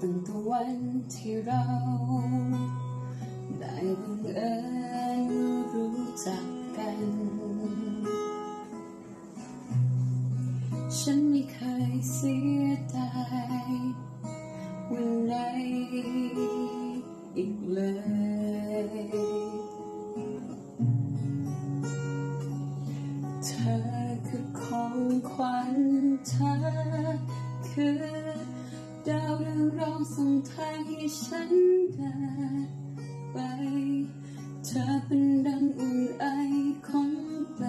ตั้งแต่วันที่เราได้บังเอิญรู้จักกัน ฉันไม่เคยเสียดายวันไหนอีกเลยเธอคือของขวัญเธอ ส่งทางให้ฉันเดินไป เธอเป็นดังอุ่นไอของเปล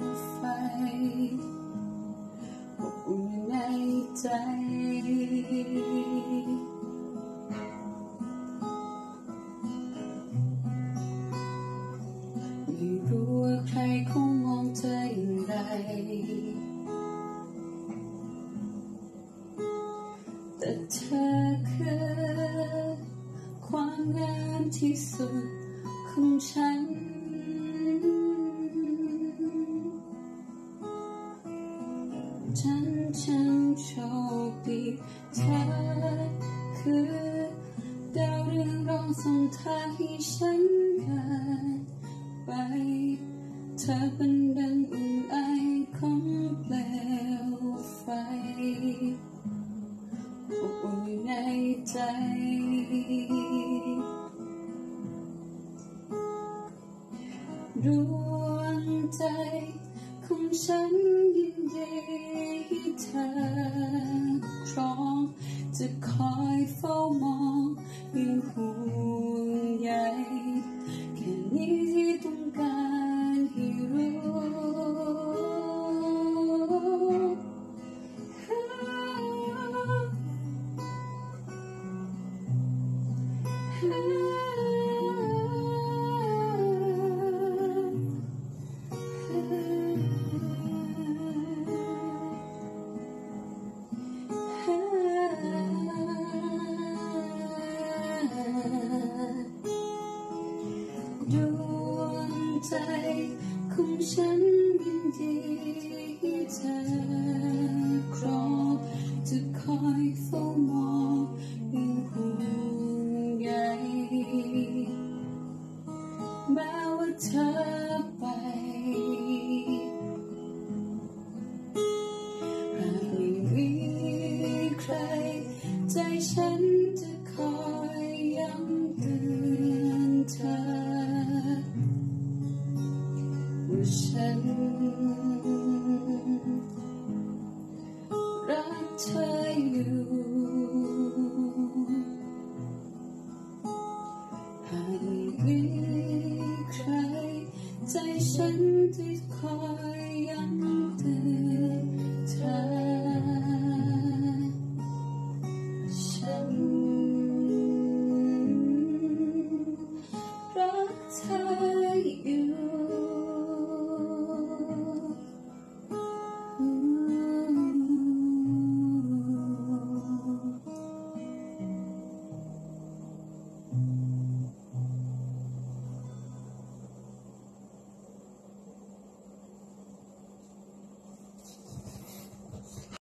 วไฟอบอุ่นในใจไม่รู้ว่าใครเขามองเธออย่างไรแต่เธอ ที่สุดของฉัน ฉันช่างโชคดีเธอคือดาวเรืองรองส่งทางให้ฉันเดินไป เธอเป็นดังอุ่น ดวงใจของฉันยินดีให้เธอครองจะคอยเฝ้ามองยังห่วงใยแค่นี้ที่ต้องการให้รู้ ดวงใจของฉันยินดีที่เธอครองจะคอยเฝ้ามองยิ่งห่วงใยแม้ว่าเธอ เธออยู่หากมีใคร ใจฉันที่คอยยังเตือนเธอ ฉันรักเธอ